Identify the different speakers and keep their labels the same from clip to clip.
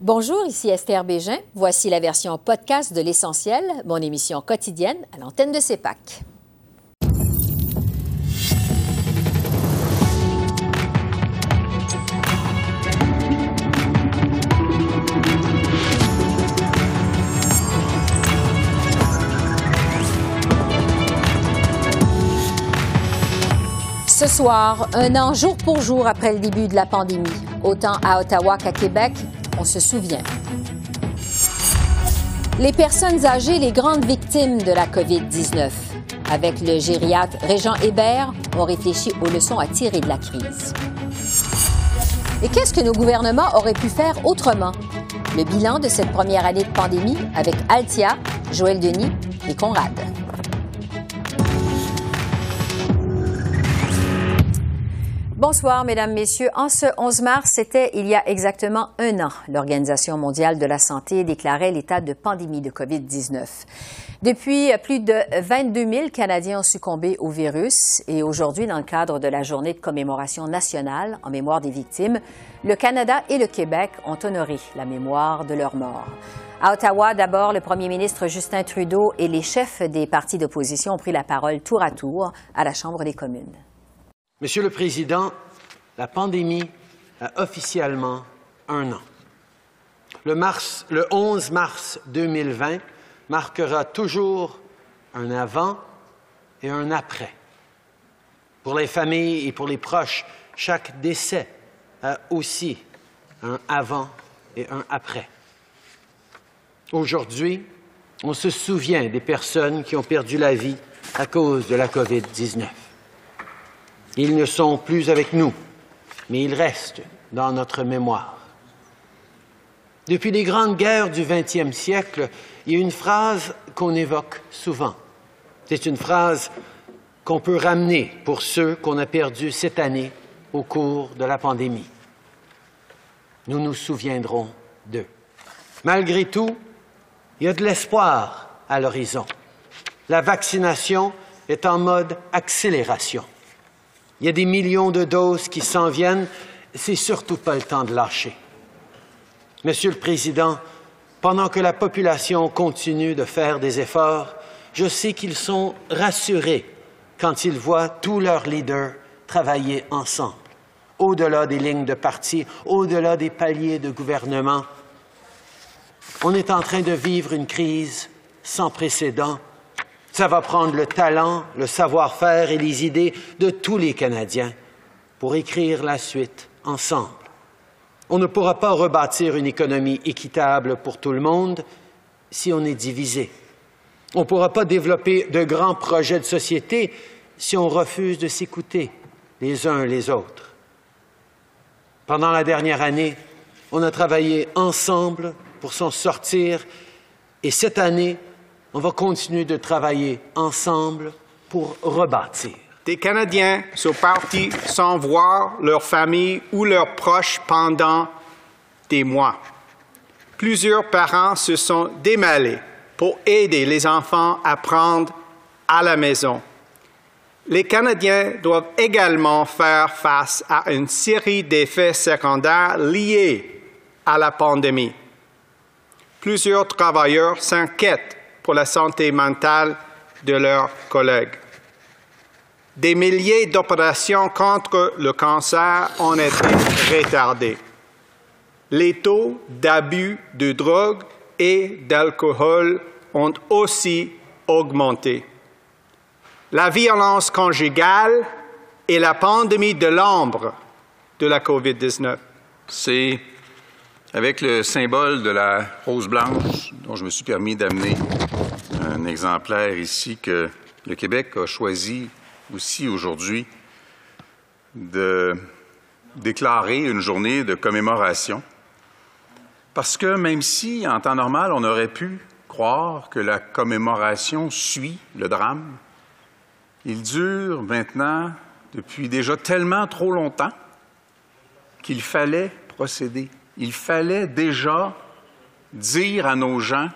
Speaker 1: Bonjour, ici Esther Bégin. Voici la version podcast de L'Essentiel, mon émission quotidienne à l'antenne de CEPAC. Ce soir, un an jour pour jour après le début de la pandémie, autant à Ottawa qu'à Québec, on se souvient. Les personnes âgées, les grandes victimes de la COVID-19. Avec le gériatre Régent Hébert, on réfléchit aux leçons à tirer de la crise. Et qu'est-ce que nos gouvernements auraient pu faire autrement? Le bilan de cette première année de pandémie avec Altia, Joël Denis et Conrad. Bonsoir, Mesdames, Messieurs. En ce 11 mars, c'était il y a exactement un an, l'Organisation mondiale de la santé déclarait l'état de pandémie de COVID-19. Depuis, plus de 22 000 Canadiens ont succombé au virus et aujourd'hui, dans le cadre de la journée de commémoration nationale en mémoire des victimes, le Canada et le Québec ont honoré la mémoire de leurs morts. À Ottawa, d'abord, le premier ministre Justin Trudeau et les chefs des partis d'opposition ont pris la parole tour à tour à la Chambre des communes.
Speaker 2: Monsieur le Président, la pandémie a officiellement un an. Le, mars, le 11 mars 2020 marquera toujours un avant et un après. Pour les familles et pour les proches, chaque décès a aussi un avant et un après. Aujourd'hui, on se souvient des personnes qui ont perdu la vie à cause de la COVID-19. Ils ne sont plus avec nous, mais ils restent dans notre mémoire. Depuis les grandes guerres du XXe siècle, il y a une phrase qu'on évoque souvent. C'est une phrase qu'on peut ramener pour ceux qu'on a perdus cette année au cours de la pandémie. Nous nous souviendrons d'eux. Malgré tout, il y a de l'espoir à l'horizon. La vaccination est en mode accélération. Il y a des millions de doses qui s'en viennent. C'est surtout pas le temps de lâcher. Monsieur le Président, pendant que la population continue de faire des efforts, je sais qu'ils sont rassurés quand ils voient tous leurs leaders travailler ensemble, au-delà des lignes de parti, au-delà des paliers de gouvernement. On est en train de vivre une crise sans précédent ça va prendre le talent, le savoir-faire et les idées de tous les Canadiens pour écrire la suite ensemble. On ne pourra pas rebâtir une économie équitable pour tout le monde si on est divisé. On ne pourra pas développer de grands projets de société si on refuse de s'écouter les uns les autres. Pendant la dernière année, on a travaillé ensemble pour s'en sortir et cette année, on va continuer de travailler ensemble pour rebâtir.
Speaker 3: Des Canadiens sont partis sans voir leur famille ou leurs proches pendant des mois. Plusieurs parents se sont démêlés pour aider les enfants à prendre à la maison. Les Canadiens doivent également faire face à une série d'effets secondaires liés à la pandémie. Plusieurs travailleurs s'inquiètent pour la santé mentale de leurs collègues. Des milliers d'opérations contre le cancer ont été retardées. Les taux d'abus de drogue et d'alcool ont aussi augmenté. La violence conjugale et la pandémie de l'ombre de la COVID-19.
Speaker 4: C'est avec le symbole de la rose blanche dont je me suis permis d'amener exemplaire ici que le Québec a choisi aussi aujourd'hui de déclarer une journée de commémoration. Parce que même si, en temps normal, on aurait pu croire que la commémoration suit le drame, il dure maintenant depuis déjà tellement trop longtemps qu'il fallait procéder. Il fallait déjà dire à nos gens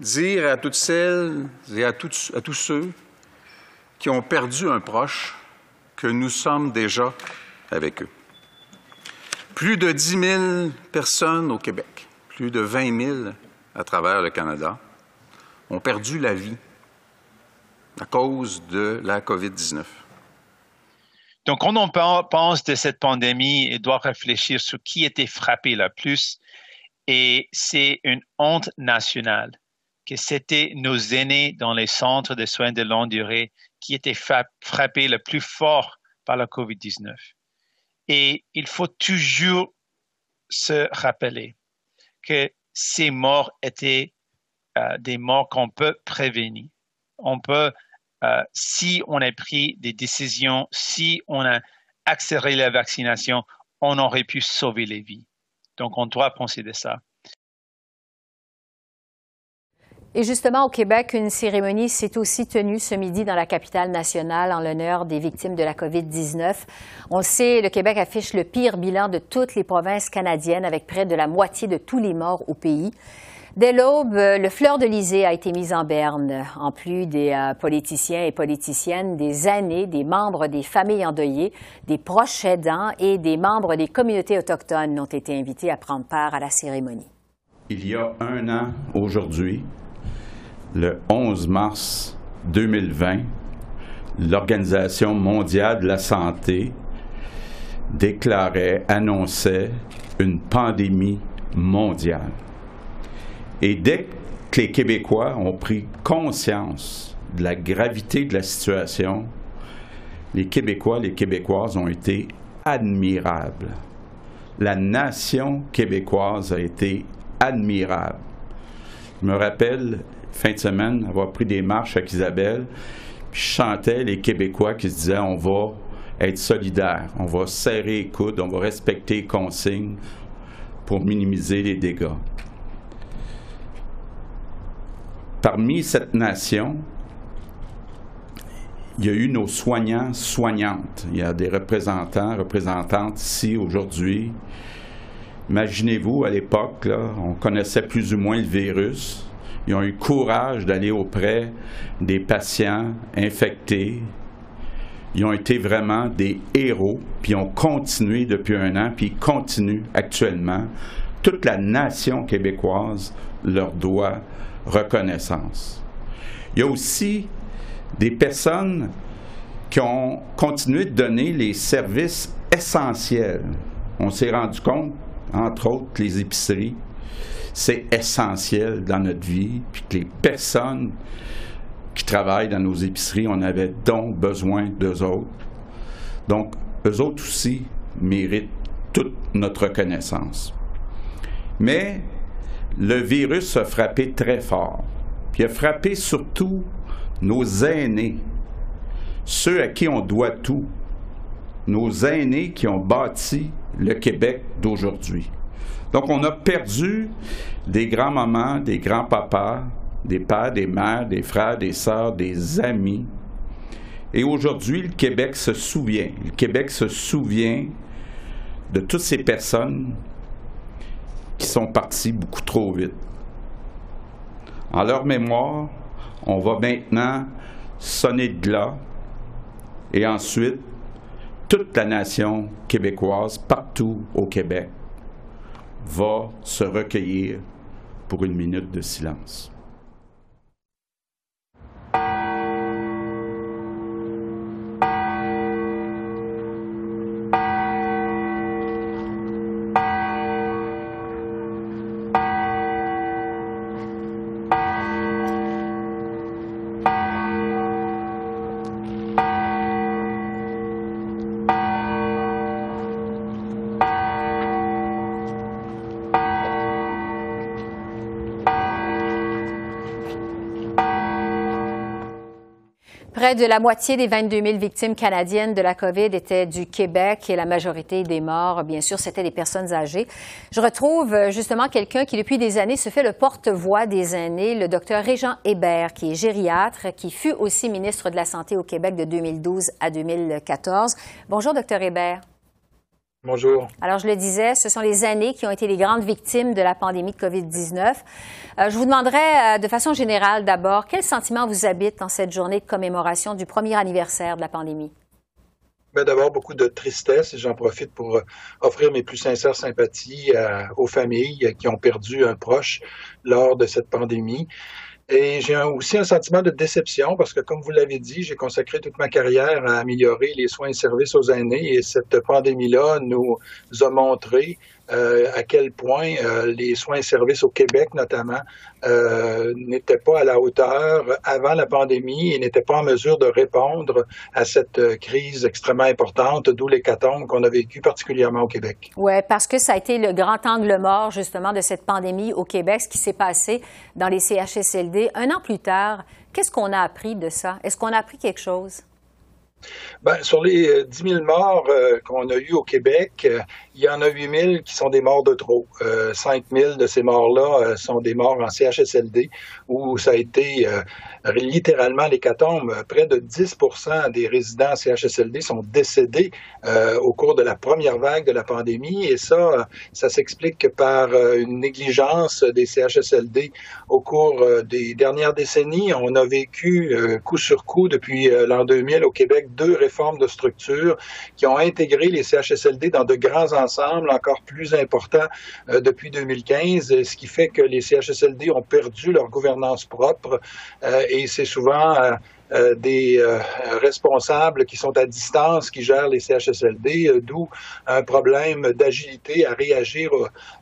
Speaker 4: dire à toutes celles et à, tous ceux qui ont perdu un proche que nous sommes déjà avec eux. Plus de 10 000 personnes au Québec, plus de 20 000 à travers le Canada, ont perdu la vie à cause de la COVID-19.
Speaker 5: Donc, quand on pense de cette pandémie, on doit réfléchir sur qui était frappé le plus. Et c'est une honte nationale que c'était nos aînés dans les centres de soins de longue durée qui étaient frappés le plus fort par la COVID-19. Et il faut toujours se rappeler que ces morts étaient euh, des morts qu'on peut prévenir. On peut, euh, si on a pris des décisions, si on a accéléré la vaccination, on aurait pu sauver les vies. Donc, on doit penser de ça.
Speaker 1: Et justement, au Québec, une cérémonie s'est aussi tenue ce midi dans la capitale nationale en l'honneur des victimes de la COVID-19. On le sait, le Québec affiche le pire bilan de toutes les provinces canadiennes avec près de la moitié de tous les morts au pays. Dès l'aube, le fleur de l'Isée a été mise en berne. En plus des euh, politiciens et politiciennes, des années, des membres des familles endeuillées, des proches aidants et des membres des communautés autochtones ont été invités à prendre part à la cérémonie.
Speaker 6: Il y a un an aujourd'hui, le 11 mars 2020, l'Organisation mondiale de la santé déclarait, annonçait une pandémie mondiale. Et dès que les Québécois ont pris conscience de la gravité de la situation, les Québécois, les Québécoises ont été admirables. La nation québécoise a été admirable. Je me rappelle fin de semaine, avoir pris des marches avec Isabelle, puis je chantais les Québécois qui se disaient on va être solidaires, on va serrer les coudes, on va respecter les consignes pour minimiser les dégâts. Parmi cette nation, il y a eu nos soignants, soignantes. Il y a des représentants, représentantes ici aujourd'hui. Imaginez-vous, à l'époque, on connaissait plus ou moins le virus. Ils ont eu courage d'aller auprès des patients infectés. Ils ont été vraiment des héros, puis ils ont continué depuis un an, puis ils continuent actuellement. Toute la nation québécoise leur doit reconnaissance. Il y a aussi des personnes qui ont continué de donner les services essentiels. On s'est rendu compte, entre autres, les épiceries, c'est essentiel dans notre vie, puis que les personnes qui travaillent dans nos épiceries, on avait donc besoin d'eux autres. Donc, eux autres aussi méritent toute notre reconnaissance. Mais le virus a frappé très fort. Puis a frappé surtout nos aînés, ceux à qui on doit tout, nos aînés qui ont bâti le Québec d'aujourd'hui. Donc, on a perdu des grands-mamans, des grands-papas, des pères, des mères, des frères, des sœurs, des amis. Et aujourd'hui, le Québec se souvient. Le Québec se souvient de toutes ces personnes qui sont parties beaucoup trop vite. En leur mémoire, on va maintenant sonner de glas et ensuite toute la nation québécoise, partout au Québec, va se recueillir pour une minute de silence.
Speaker 1: De la moitié des 22 000 victimes canadiennes de la COVID étaient du Québec et la majorité des morts, bien sûr, c'était des personnes âgées. Je retrouve euh, justement quelqu'un qui, depuis des années, se fait le porte-voix des aînés, le docteur Régent Hébert, qui est gériatre, qui fut aussi ministre de la Santé au Québec de 2012 à 2014. Bonjour, docteur Hébert.
Speaker 7: Bonjour.
Speaker 1: Alors, je le disais, ce sont les années qui ont été les grandes victimes de la pandémie de COVID-19. Euh, je vous demanderai euh, de façon générale d'abord, quel sentiment vous habite en cette journée de commémoration du premier anniversaire de la pandémie?
Speaker 7: Ben, D'abord, beaucoup de tristesse et j'en profite pour offrir mes plus sincères sympathies aux familles qui ont perdu un proche lors de cette pandémie. Et j'ai aussi un sentiment de déception parce que, comme vous l'avez dit, j'ai consacré toute ma carrière à améliorer les soins et services aux aînés et cette pandémie-là nous a montré euh, à quel point euh, les soins et services au Québec, notamment, euh, n'étaient pas à la hauteur avant la pandémie et n'étaient pas en mesure de répondre à cette crise extrêmement importante, d'où l'hécatombe qu'on a vécu particulièrement au Québec.
Speaker 1: Oui, parce que ça a été le grand angle mort, justement, de cette pandémie au Québec, ce qui s'est passé dans les CHSLD. Un an plus tard, qu'est-ce qu'on a appris de ça? Est-ce qu'on a appris quelque chose?
Speaker 7: Ben, sur les 10 000 morts qu'on a eu au Québec, il y en a 8 000 qui sont des morts de trop. Euh, 5 000 de ces morts-là euh, sont des morts en CHSLD, où ça a été euh, littéralement l'hécatombe. Près de 10% des résidents CHSLD sont décédés euh, au cours de la première vague de la pandémie, et ça, ça s'explique par une négligence des CHSLD au cours des dernières décennies. On a vécu coup sur coup depuis l'an 2000 au Québec deux réformes de structure qui ont intégré les CHSLD dans de grands encore plus important euh, depuis 2015, ce qui fait que les CHSLD ont perdu leur gouvernance propre euh, et c'est souvent euh, des responsables qui sont à distance qui gèrent les CHSLD, d'où un problème d'agilité à réagir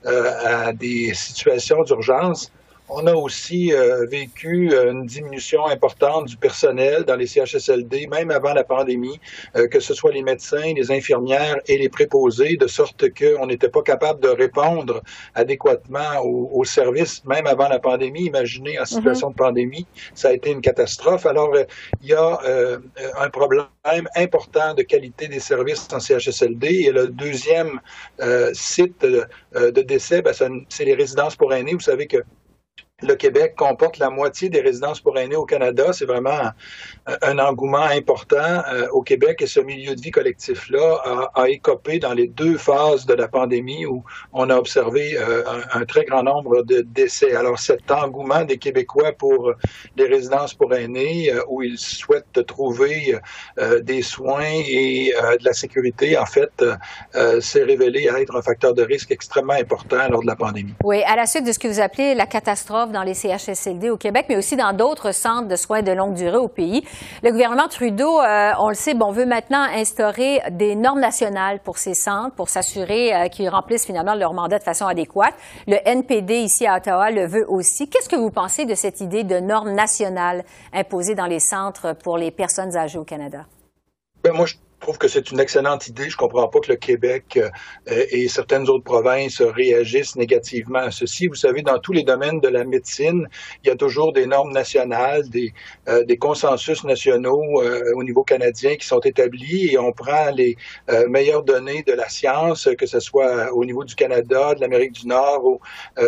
Speaker 7: à des situations d'urgence. On a aussi euh, vécu euh, une diminution importante du personnel dans les CHSLD, même avant la pandémie, euh, que ce soit les médecins, les infirmières et les préposés, de sorte qu'on n'était pas capable de répondre adéquatement aux, services, même avant la pandémie. Imaginez en situation mhm. de pandémie, ça a été une catastrophe. Alors, il y a un problème important de qualité des services en CHSLD. Et le deuxième site de décès, ben, c'est les résidences pour aînés. Vous savez que le Québec comporte la moitié des résidences pour aînés au Canada. C'est vraiment un engouement important euh, au Québec et ce milieu de vie collectif-là a, écopé dans les deux phases de la pandémie où on a observé euh, un, très grand nombre de décès. Alors cet engouement des Québécois pour les résidences pour aînés euh, où ils souhaitent trouver des soins et de la sécurité, en fait, s'est révélé être un facteur de risque extrêmement important lors de la pandémie.
Speaker 1: Oui, à la suite de ce que vous appelez la catastrophe dans les CHSLD au Québec, mais aussi dans d'autres centres de soins de longue durée au pays, le gouvernement Trudeau, euh, on le sait, bon, veut maintenant instaurer des normes nationales pour ces centres pour s'assurer euh, qu'ils remplissent finalement leur mandat de façon adéquate. Le NPD ici à Ottawa le veut aussi. Qu'est-ce que vous pensez de cette idée de normes nationales imposées dans les centres pour les personnes âgées au Canada?
Speaker 7: Ben, moi, je trouve que c'est une excellente idée. Je comprends pas que le Québec euh, et certaines autres provinces réagissent négativement à ceci. Vous savez, dans tous les domaines de la médecine, il y a toujours des normes nationales, des, euh, consensus nationaux euh, au niveau canadien qui sont établis et on prend les meilleures données de la science, que ce soit au niveau du Canada, de l'Amérique du Nord ou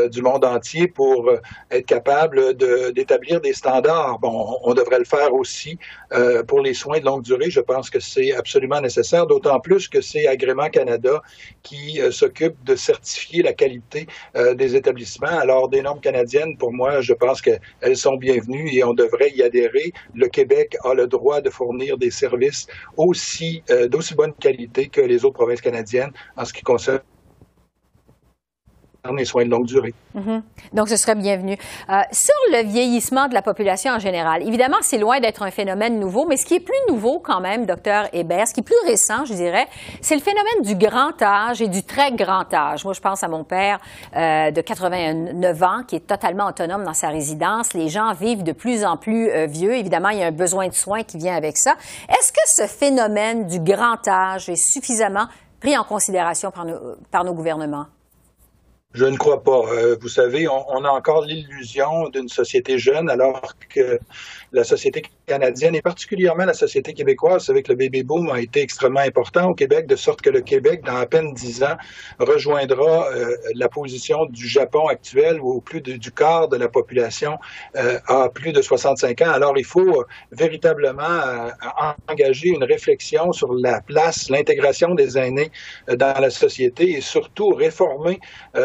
Speaker 7: du monde entier pour être capable d'établir des standards. Bon, on devrait le faire aussi pour les soins de longue durée. Je pense que c'est absolument nécessaire, d'autant plus que c'est Agrément Canada qui euh, s'occupe de certifier la qualité euh, des établissements. Alors, des normes canadiennes, pour moi, je pense qu'elles sont bienvenues et on devrait y adhérer. Le Québec a le droit de fournir des services aussi euh, d'aussi bonne qualité que les autres provinces canadiennes en ce qui concerne les soins de longue durée.
Speaker 1: Mhm. Donc, ce serait bienvenu. Euh, sur le vieillissement de la population en général, évidemment, c'est loin d'être un phénomène nouveau, mais ce qui est plus nouveau quand même, docteur Hébert, ce qui est plus récent, je dirais, c'est le phénomène du grand âge et du très grand âge. Moi, je pense à mon père euh, de 89 ans qui est totalement autonome dans sa résidence. Les gens vivent de plus en plus euh, vieux. Évidemment, il y a un besoin de soins qui vient avec ça. Est-ce que ce phénomène du grand âge est suffisamment pris en considération par nos, par nos gouvernements?
Speaker 7: Je ne crois pas. Euh, vous savez, on, on a encore l'illusion d'une société jeune alors que la société canadienne et particulièrement la société québécoise. Que le baby boom a été extrêmement important au Québec, de sorte que le Québec, dans à peine dix ans, rejoindra euh, la position du Japon actuel où plus de, du quart de la population euh, a plus de 65 ans. Alors, il faut euh, véritablement engager une réflexion sur la place, l'intégration des aînés dans la société et surtout réformer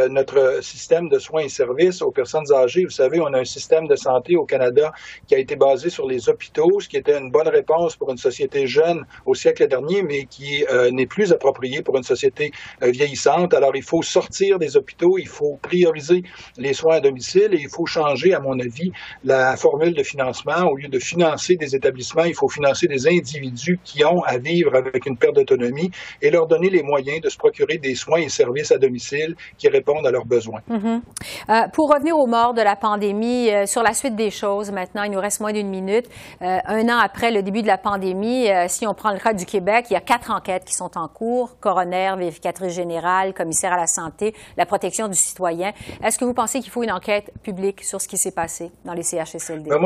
Speaker 7: notre système de soins et services aux personnes âgées. Vous savez, on a un système de santé au Canada qui a été basé sur les hôpitaux ce qui était une bonne réponse pour une société jeune au siècle dernier, mais qui euh, n'est plus approprié pour une société euh, vieillissante. Alors, il faut sortir des hôpitaux, il faut prioriser les soins à domicile et il faut changer, à mon avis, la formule de financement. Au lieu de financer des établissements, il faut financer des individus qui ont à vivre avec une perte d'autonomie et leur donner les moyens de se procurer des soins et services à domicile qui répondent à leurs besoins.
Speaker 1: Mm-hmm. Euh, pour revenir aux morts de la pandémie, sur la suite des choses, maintenant, il nous reste moins d'une minute. Euh, un an après le début de la pandémie, si on prend le cas du Québec, il y a quatre enquêtes qui sont en cours coroner, vérificatrice générale, commissaire à la santé, la protection du citoyen. Est-ce que vous pensez qu'il faut une enquête publique sur ce qui s'est passé dans les CHSLD?
Speaker 7: Ben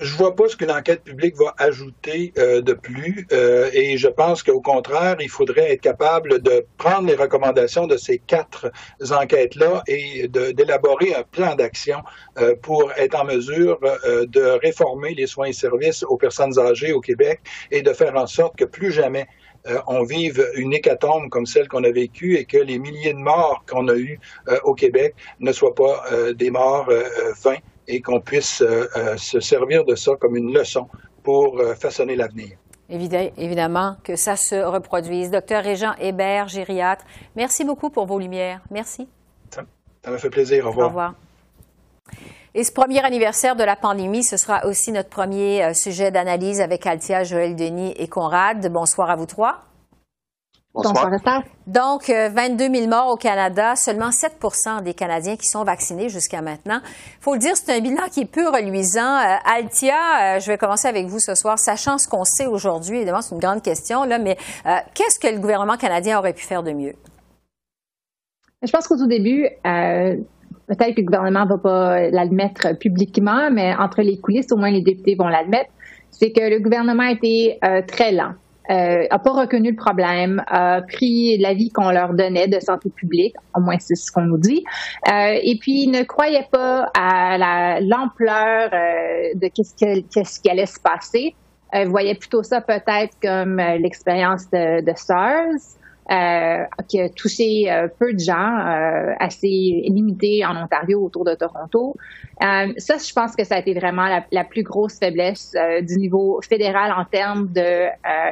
Speaker 7: je vois pas ce qu'une enquête publique va ajouter euh, de plus euh, et je pense qu'au contraire, il faudrait être capable de prendre les recommandations de ces quatre enquêtes-là et d'élaborer un plan d'action euh, pour être en mesure de réformer les soins et services aux personnes âgées au Québec et de faire en sorte que plus jamais on vive une hécatombe comme celle qu'on a vécue et que les milliers de morts qu'on a eues au Québec ne soient pas des morts vains et qu'on puisse euh, euh, se servir de ça comme une leçon pour euh, façonner l'avenir.
Speaker 1: Évidemment que ça se reproduise. Docteur Régent Hébert, gériatre, merci beaucoup pour vos lumières. Merci.
Speaker 7: Ça, ça m'a fait plaisir. Au revoir.
Speaker 1: Au revoir. Et ce premier anniversaire de la pandémie, ce sera aussi notre premier sujet d'analyse avec Altia, Joël Denis et Conrad. Bonsoir à vous trois.
Speaker 8: Bonsoir.
Speaker 1: Donc, 22 euh, 000 morts au Canada, seulement 7% des Canadiens qui sont vaccinés jusqu'à maintenant. Il faut le dire, c'est un bilan qui est peu reluisant. Euh, Altia, euh, je vais commencer avec vous ce soir, sachant ce qu'on sait aujourd'hui, évidemment, c'est une grande question, là, mais qu'est-ce que le gouvernement canadien aurait pu faire de mieux?
Speaker 8: Je pense qu'au tout début, peut-être que le gouvernement ne va pas l'admettre publiquement, mais entre les coulisses, au moins les députés vont l'admettre, c'est que le gouvernement a été très lent euh, a pas reconnu le problème, a pris l'avis qu'on leur donnait de santé publique, au moins c'est ce qu'on nous dit, euh, et puis ne croyait pas à l'ampleur euh, de qu'est-ce, qui allait se passer. Euh, voyait plutôt ça peut-être comme euh, l'expérience de, de SARS, euh, qui a touché euh, peu de gens, euh, assez limité en Ontario autour de Toronto. ça, je pense que ça a été vraiment la, plus grosse faiblesse du niveau fédéral en termes de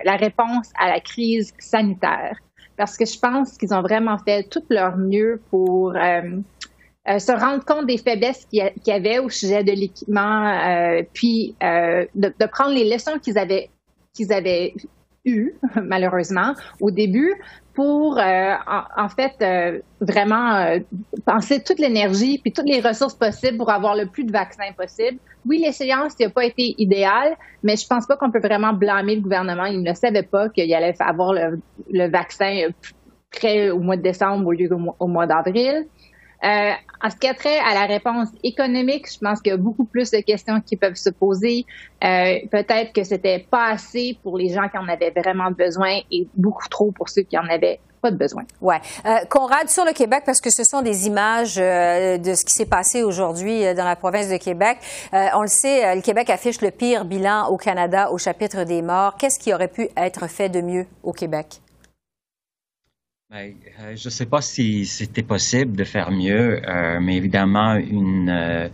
Speaker 8: la réponse à la crise sanitaire. Parce que je pense qu'ils ont vraiment fait tout leur mieux pour se rendre compte des faiblesses qu'il y avait au sujet de l'équipement, puis de, de, prendre les leçons qu'ils avaient qu'ils avaient malheureusement, au début, pour euh, en, fait euh, vraiment euh, penser toute l'énergie puis toutes les ressources possibles pour avoir le plus de vaccins possible. Oui, l'échéance n'a pas été idéale, mais je pense pas qu'on peut vraiment blâmer le gouvernement. Il ne savait pas qu'il allait avoir le, vaccin prêt au mois de décembre au lieu au mois d'avril. Euh, en ce qui a trait à la réponse économique, je pense qu'il y a beaucoup plus de questions qui peuvent se poser. Euh, peut-être que c'était pas assez pour les gens qui en avaient vraiment besoin et beaucoup trop pour ceux qui en avaient pas de besoin.
Speaker 1: Ouais. Euh, Conrad, sur le Québec, parce que ce sont des images euh, de ce qui s'est passé aujourd'hui euh, dans la province de Québec. Euh, on le sait, le Québec affiche le pire bilan au Canada au chapitre des morts. Qu'est-ce qui aurait pu être fait de mieux au Québec?
Speaker 9: Ben, euh, je ne sais pas si c'était possible de faire mieux, euh, mais évidemment, une, euh,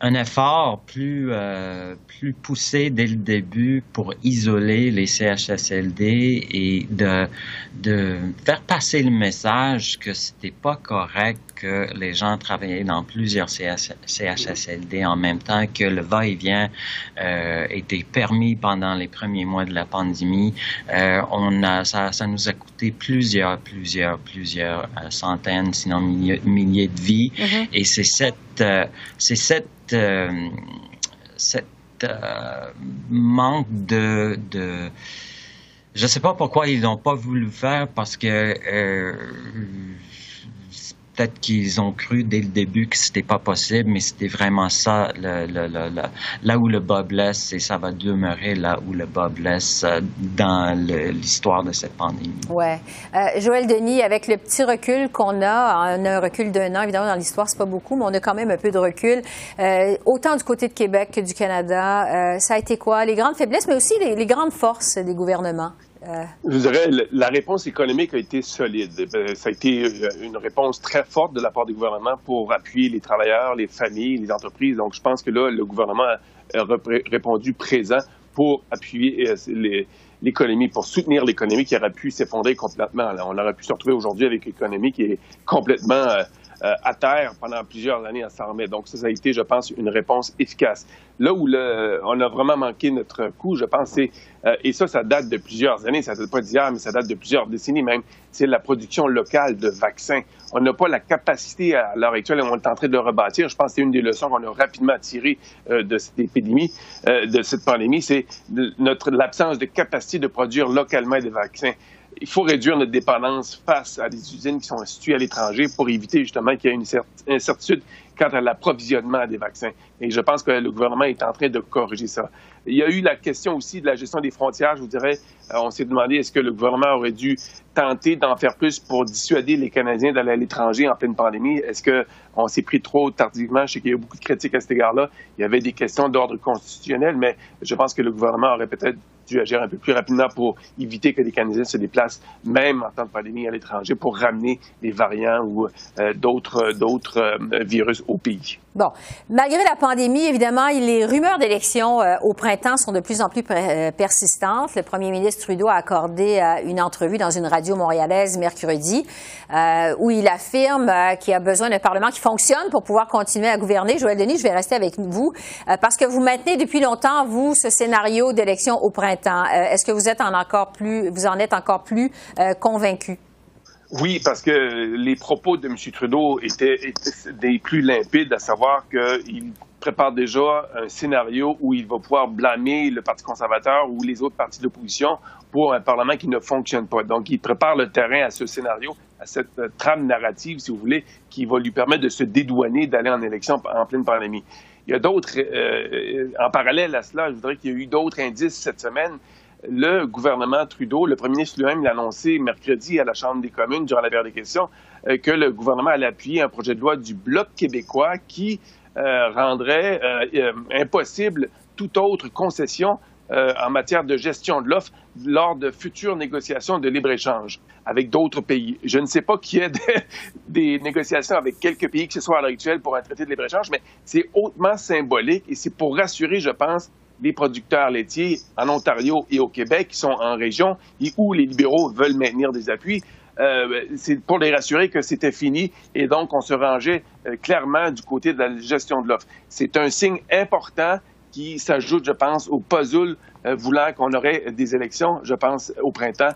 Speaker 9: un effort plus, euh, plus poussé dès le début pour isoler les CHSLD et de, de faire passer le message que c'était pas correct que les gens travaillaient dans plusieurs CHSLD en même temps, que le va-et-vient euh, était permis pendant les premiers mois de la pandémie. Euh, on a, ça, ça nous a coûté plusieurs, plusieurs, plusieurs euh, centaines, sinon milliers, milliers de vies. Mm-hmm. Et c'est cette, c'est cette cette, manque de, de je sais pas pourquoi ils n'ont pas voulu le faire parce que euh, peut-être qu'ils ont cru dès le début que c'était pas possible, mais c'était vraiment ça, là où le bas blesse, et ça va demeurer là où le bas blesse euh, dans l'histoire de cette pandémie.
Speaker 1: Ouais. Euh, Joël Denis, avec le petit recul qu'on a, on a un recul d'un an, évidemment, dans l'histoire, c'est pas beaucoup, mais on a quand même un peu de recul. Euh, autant du côté de Québec que du Canada, ça a été quoi? Les grandes faiblesses, mais aussi les grandes forces des gouvernements?
Speaker 10: Je dirais, la réponse économique a été solide. Ça a été une réponse très forte de la part du gouvernement pour appuyer les travailleurs, les familles, les entreprises. Donc, je pense que là, le gouvernement a répondu présent pour appuyer l'économie, pour soutenir l'économie qui aurait pu s'effondrer complètement. On aurait pu se retrouver aujourd'hui avec une économie qui est complètement euh, à terre pendant plusieurs années à s'armer. Donc, ça, ça a été, je pense, une réponse efficace. Là où le, on a vraiment manqué notre coup, je pense, c'est, euh, et ça, ça date de plusieurs années, ça date pas d'hier, mais ça date de plusieurs décennies même, c'est la production locale de vaccins. On n'a pas la capacité à l'heure actuelle, on est en train de rebâtir. Je pense que c'est une des leçons qu'on a rapidement tirées euh, de cette épidémie, de cette pandémie, c'est notre l'absence de capacité de produire localement des vaccins il faut réduire notre dépendance face à des usines qui sont situées à l'étranger pour éviter justement qu'il y ait une incertitude quant à l'approvisionnement des vaccins. Et je pense que le gouvernement est en train de corriger ça. Il y a eu la question aussi de la gestion des frontières. Je vous dirais, euh, on s'est demandé est-ce que le gouvernement aurait dû tenter d'en faire plus pour dissuader les Canadiens d'aller à l'étranger en pleine pandémie. Est-ce qu'on s'est pris trop tardivement? Je sais qu'il y a eu beaucoup de critiques à cet égard-là. Il y avait des questions d'ordre constitutionnel, mais je pense que le gouvernement aurait peut-être dû agir un peu plus rapidement pour éviter que les Canadiens se déplacent, même en temps de pandémie, à l'étranger, pour ramener des variants ou euh, d'autres, d'autres euh, virus au pays.
Speaker 1: Bon, malgré la pandémie, évidemment, les rumeurs d'élections euh, au printemps sont de plus en plus persistantes. Le premier ministre Trudeau a accordé une entrevue dans une radio montréalaise mercredi où il affirme qu'il a besoin d'un Parlement qui fonctionne pour pouvoir continuer à gouverner. Joël Denis, je vais rester avec vous parce que vous maintenez depuis longtemps, vous, ce scénario d'élection au printemps. Euh, est-ce que vous êtes en encore plus, vous en êtes encore plus euh, convaincu?
Speaker 10: Oui, parce que les propos de M. Trudeau étaient, des plus limpides, à savoir qu'il prépare déjà un scénario où il va pouvoir blâmer le Parti conservateur ou les autres partis d'opposition pour un Parlement qui ne fonctionne pas. Donc, il prépare le terrain à ce scénario, à cette euh, trame narrative, si vous voulez, qui va lui permettre de se dédouaner d'aller en élection en pleine pandémie. Il y a d'autres, euh, en parallèle à cela, je voudrais qu'il y a eu d'autres indices cette semaine. Le gouvernement Trudeau, le premier ministre lui-même l'a annoncé mercredi à la Chambre des communes durant la période des questions, euh, que le gouvernement allait appuyer un projet de loi du Bloc québécois qui euh, rendrait impossible toute autre concession euh, en matière de gestion de l'offre lors de futures négociations de libre-échange avec d'autres pays. Je ne sais pas qu'il y ait des négociations avec quelques pays que ce soit à l'heure actuelle pour un traité de libre-échange, mais c'est hautement symbolique et c'est pour rassurer, je pense, les producteurs laitiers en Ontario et au Québec qui sont en région et où les libéraux veulent maintenir des appuis. Euh, c'est pour les rassurer que c'était fini et donc on se rangeait euh, clairement du côté de la gestion de l'offre. C'est un signe important qui s'ajoute, je pense, au puzzle euh, voulant qu'on aurait des élections, je pense, au printemps,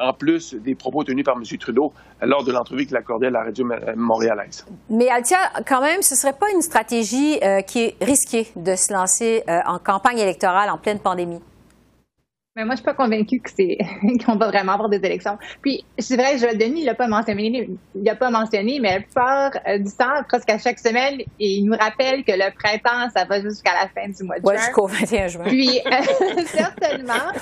Speaker 10: en plus des propos tenus par M. Trudeau lors de l'entrevue qu'il accordait à la radio montréalaise.
Speaker 1: Mais Altia, quand même, ce ne serait pas une stratégie euh, qui est risquée de se lancer euh, en campagne électorale en pleine pandémie?
Speaker 8: Mais moi, je suis pas convaincue que c'est qu'on va vraiment avoir des élections. Puis, c'est vrai, Joël Denis, il l'a pas mentionné, il l'a pas mentionné, mais la plupart euh, du temps, presque à chaque semaine, il nous rappelle que le printemps, ça va jusqu'à la fin du mois de
Speaker 1: juin. jusqu'au 21 juin.
Speaker 8: Puis, euh, certainement,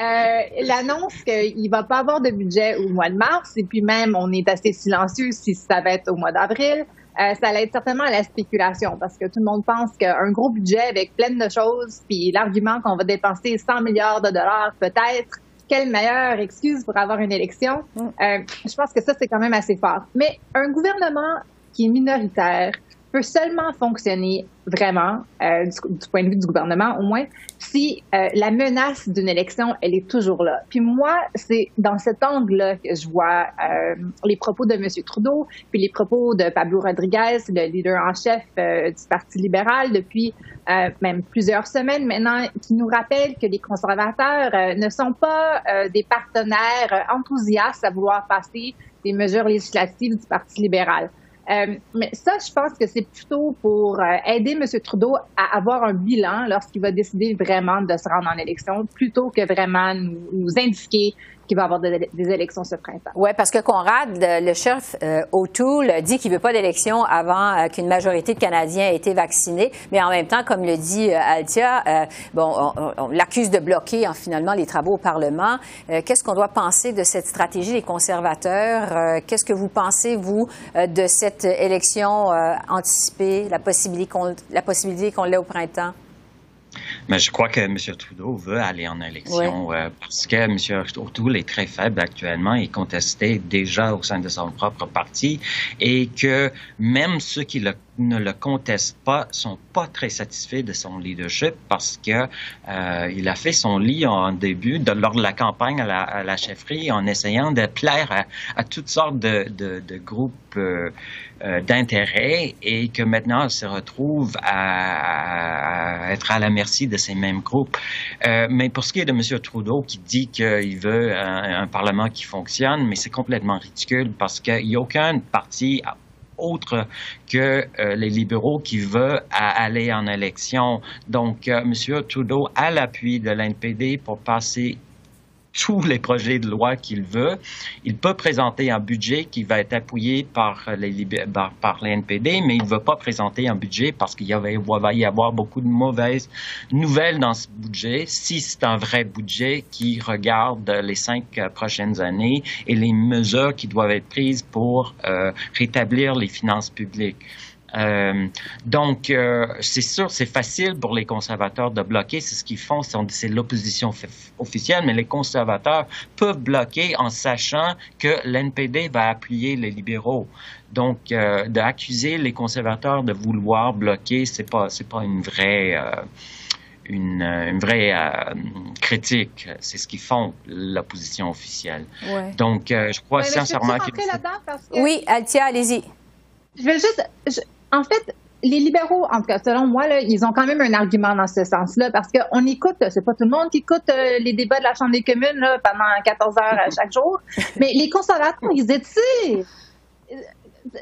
Speaker 8: euh, l'annonce qu'il va pas avoir de budget au mois de mars, et puis même, on est assez silencieux si ça va être au mois d'avril. Euh, ça l'aide certainement à la spéculation parce que tout le monde pense qu'un gros budget avec plein de choses, puis l'argument qu'on va dépenser 100 milliards de dollars peut-être, quelle meilleure excuse pour avoir une élection? Mm. Euh, je pense que ça, c'est quand même assez fort. Mais un gouvernement qui est minoritaire, peut seulement fonctionner vraiment, euh, du, point de vue du gouvernement au moins, si euh, la menace d'une élection, elle est toujours là. Puis moi, c'est dans cet angle-là que je vois euh, les propos de M. Trudeau, puis les propos de Pablo Rodriguez, le leader en chef du Parti libéral depuis même plusieurs semaines maintenant, qui nous rappellent que les conservateurs ne sont pas des partenaires enthousiastes à vouloir passer des mesures législatives du Parti libéral. Euh, mais ça, je pense que c'est plutôt pour euh, aider M. Trudeau à avoir un bilan lorsqu'il va décider vraiment de se rendre en élection, plutôt que vraiment nous, nous indiquer qu'il va avoir des, élections ce printemps.
Speaker 1: Oui, parce que Conrad, le chef euh, O'Toole, dit qu'il ne veut pas d'élection avant euh, qu'une majorité de Canadiens ait été vaccinés. Mais en même temps, comme le dit euh, Altia, euh, bon, on, l'accuse de bloquer finalement les travaux au Parlement. Qu'est-ce qu'on doit penser de cette stratégie des conservateurs? Qu'est-ce que vous pensez, vous, de cette élection anticipée, la possibilité qu'on, qu'on l'ait au printemps?
Speaker 9: Mais je crois que M. Trudeau veut aller en élection euh, parce que M. O'Toole est très faible actuellement et contesté déjà au sein de son propre parti et que même ceux qui ne le contestent pas sont pas très satisfaits de son leadership parce que euh, il a fait son lit en début de, lors de la campagne à la, chefferie en essayant de plaire à, toutes sortes de, groupes euh, d'intérêt et que maintenant il se retrouve à, être à la merci de ces mêmes groupes. Euh, mais pour ce qui est de M. Trudeau qui dit qu'il veut un, Parlement qui fonctionne, mais c'est complètement ridicule parce qu'il n'y a aucun parti autre que euh, les libéraux qui veut aller en élection. Donc, euh, M. Trudeau a l'appui de l'NPD pour passer tous les projets de loi qu'il veut. Il peut présenter un budget qui va être appuyé par les, par les NPD, mais il ne veut pas présenter un budget parce qu'il va y avoir beaucoup de mauvaises nouvelles dans ce budget. Si c'est un vrai budget qui regarde les cinq prochaines années et les mesures qui doivent être prises pour euh, rétablir les finances publiques. Euh, donc, euh, c'est sûr, c'est facile pour les conservateurs de bloquer. C'est ce qu'ils font, c'est l'opposition officielle, mais les conservateurs peuvent bloquer en sachant que l'NPD va appuyer les libéraux. Donc, euh, d'accuser les conservateurs de vouloir bloquer, c'est pas, c'est pas une vraie. Euh, une, une, vraie euh, critique. C'est ce qu'ils font, l'opposition officielle. Ouais. Donc, euh, je crois sincèrement que...
Speaker 1: que... Oui, Altia, allez-y.
Speaker 8: Je vais juste en fait, les libéraux, en tout cas, selon moi, là, ils ont quand même un argument dans ce sens-là, parce qu'on écoute, c'est pas tout le monde qui écoute euh, les débats de la Chambre des communes là, pendant 14 heures euh, chaque jour, mais les conservateurs, ils étaient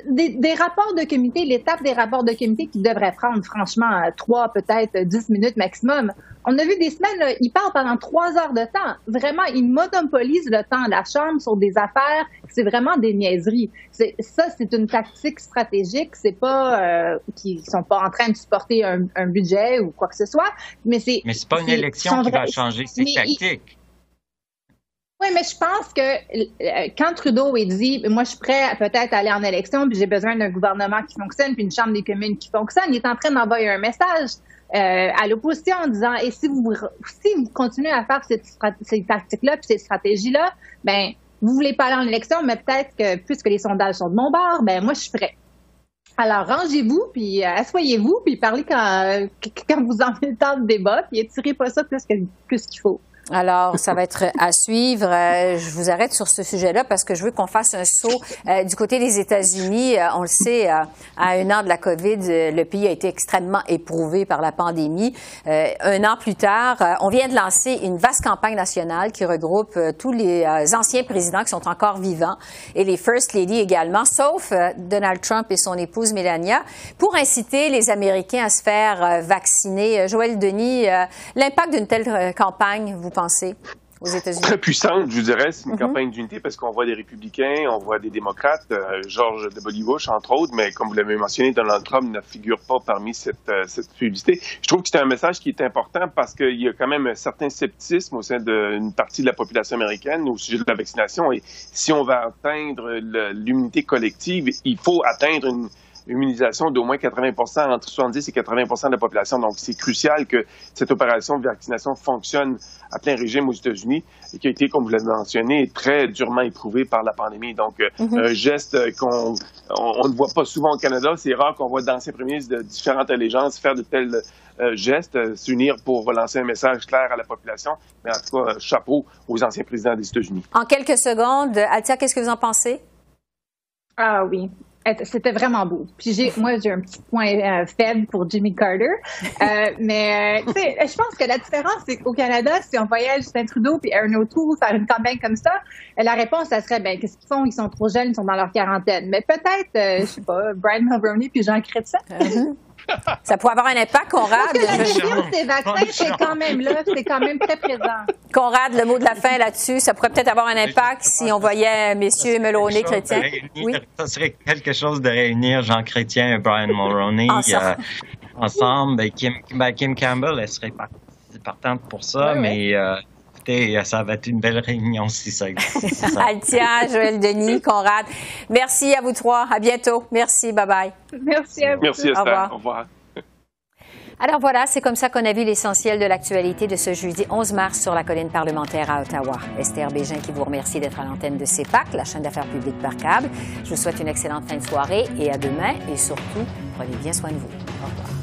Speaker 8: des, rapports de comité, l'étape des rapports de comité qui devrait prendre franchement trois, peut-être dix minutes maximum. On a vu des semaines, ils parlent pendant trois heures de temps. Vraiment, ils monopolisent le temps de la Chambre sur des affaires. C'est vraiment des niaiseries. Ça, c'est une tactique stratégique. C'est pas euh, qu'ils sont pas en train de supporter un, budget ou quoi que ce soit, mais c'est.
Speaker 9: Mais c'est pas une élection qui va changer ces tactiques.
Speaker 8: Oui, mais je pense que euh, quand Trudeau est dit, moi, je suis prêt à peut-être aller en élection, puis j'ai besoin d'un gouvernement qui fonctionne, puis une Chambre des communes qui fonctionne, il est en train d'envoyer un message euh, à l'opposition en disant, et si vous, si vous continuez à faire cette, ces tactiques-là, puis ces stratégies-là, ben, vous voulez pas aller en élection, mais peut-être que puisque les sondages sont de mon bord, ben, moi, je suis prêt. Alors, rangez-vous, puis euh, asseyez-vous, puis parlez quand, vous en faites le temps de débat, puis étirez pas ça plus qu'il faut.
Speaker 1: Alors, ça va être à suivre. Euh, je vous arrête sur ce sujet-là parce que je veux qu'on fasse un saut euh, du côté des États-Unis. Euh, on le sait, à un an de la COVID, le pays a été extrêmement éprouvé par la pandémie. un an plus tard, on vient de lancer une vaste campagne nationale qui regroupe tous les anciens présidents qui sont encore vivants et les First Lady également, sauf Donald Trump et son épouse Melania, pour inciter les Américains à se faire vacciner. Joël Denis, l'impact d'une telle campagne, vous pensez aux États-Unis?
Speaker 10: Très puissante, je vous dirais. C'est une mhm. campagne d'unité parce qu'on voit des républicains, on voit des démocrates, euh, George W. Bush, entre autres, mais comme vous l'avez mentionné, Donald Trump ne figure pas parmi cette, euh, cette publicité. Je trouve que c'est un message qui est important parce qu'il y a quand même un certain sceptisme au sein d'une partie de la population américaine au sujet de la vaccination. Et si on va atteindre l'immunité collective, il faut atteindre une immunisation d'au moins 80% entre 70 et 80 de la population. Donc, c'est crucial que cette opération de vaccination fonctionne à plein régime aux États-Unis et qui a été, comme vous l'avez mentionné, très durement éprouvé par la pandémie. Donc, euh, mhm. un geste qu'on on, ne voit pas souvent au Canada. C'est rare qu'on voit d'anciens premiers ministres de différentes allégeances faire de tels euh, gestes, euh, s'unir pour relancer un message clair à la population. Mais en tout cas, chapeau aux anciens présidents des États-Unis.
Speaker 1: En quelques secondes, Altia, qu'est-ce que vous en pensez?
Speaker 8: Ah oui, c'était vraiment beau. Puis j'ai, moi, j'ai un petit point euh, faible pour Jimmy Carter. Euh, mais, euh, tu sais, je pense que la différence, c'est qu'au Canada, si on voyait Justin Trudeau puis Aaron O'Toole faire une campagne comme ça, la réponse, ça serait, ben, qu'est-ce qu'ils font? Ils sont trop jeunes, ils sont dans leur quarantaine. Mais peut-être, je sais pas, Brian Mulroney puis Jean Chrétien.
Speaker 1: Ça pourrait avoir un impact, Conrad.
Speaker 8: Parce que la des vaccins, c'est quand même là, c'est quand même très présent.
Speaker 1: Conrad, le mot de la fin là-dessus, ça pourrait peut-être avoir un impact si on voyait messieurs Meloni, Chrétien.
Speaker 9: Oui. Ça serait quelque chose de réunir Jean Chrétien et Brian Mulroney euh, ensemble. Ben, Kim, ben, Kim, Campbell, elle serait partante pour ça, mais... Euh, ça va être une belle réunion si ça existe.
Speaker 1: Altia, Joël Denis, Conrad. Merci à vous trois. À bientôt. Merci. Bye bye.
Speaker 8: Merci à vous.
Speaker 10: Merci, Esther. Au revoir.
Speaker 1: Alors voilà, c'est comme ça qu'on a vu l'essentiel de l'actualité de ce jeudi 11 mars sur la colline parlementaire à Ottawa. Esther Bégin qui vous remercie d'être à l'antenne de CEPAC, la chaîne d'affaires publiques par câble. Je vous souhaite une excellente fin de soirée et à demain et surtout, prenez bien soin de vous. Au revoir.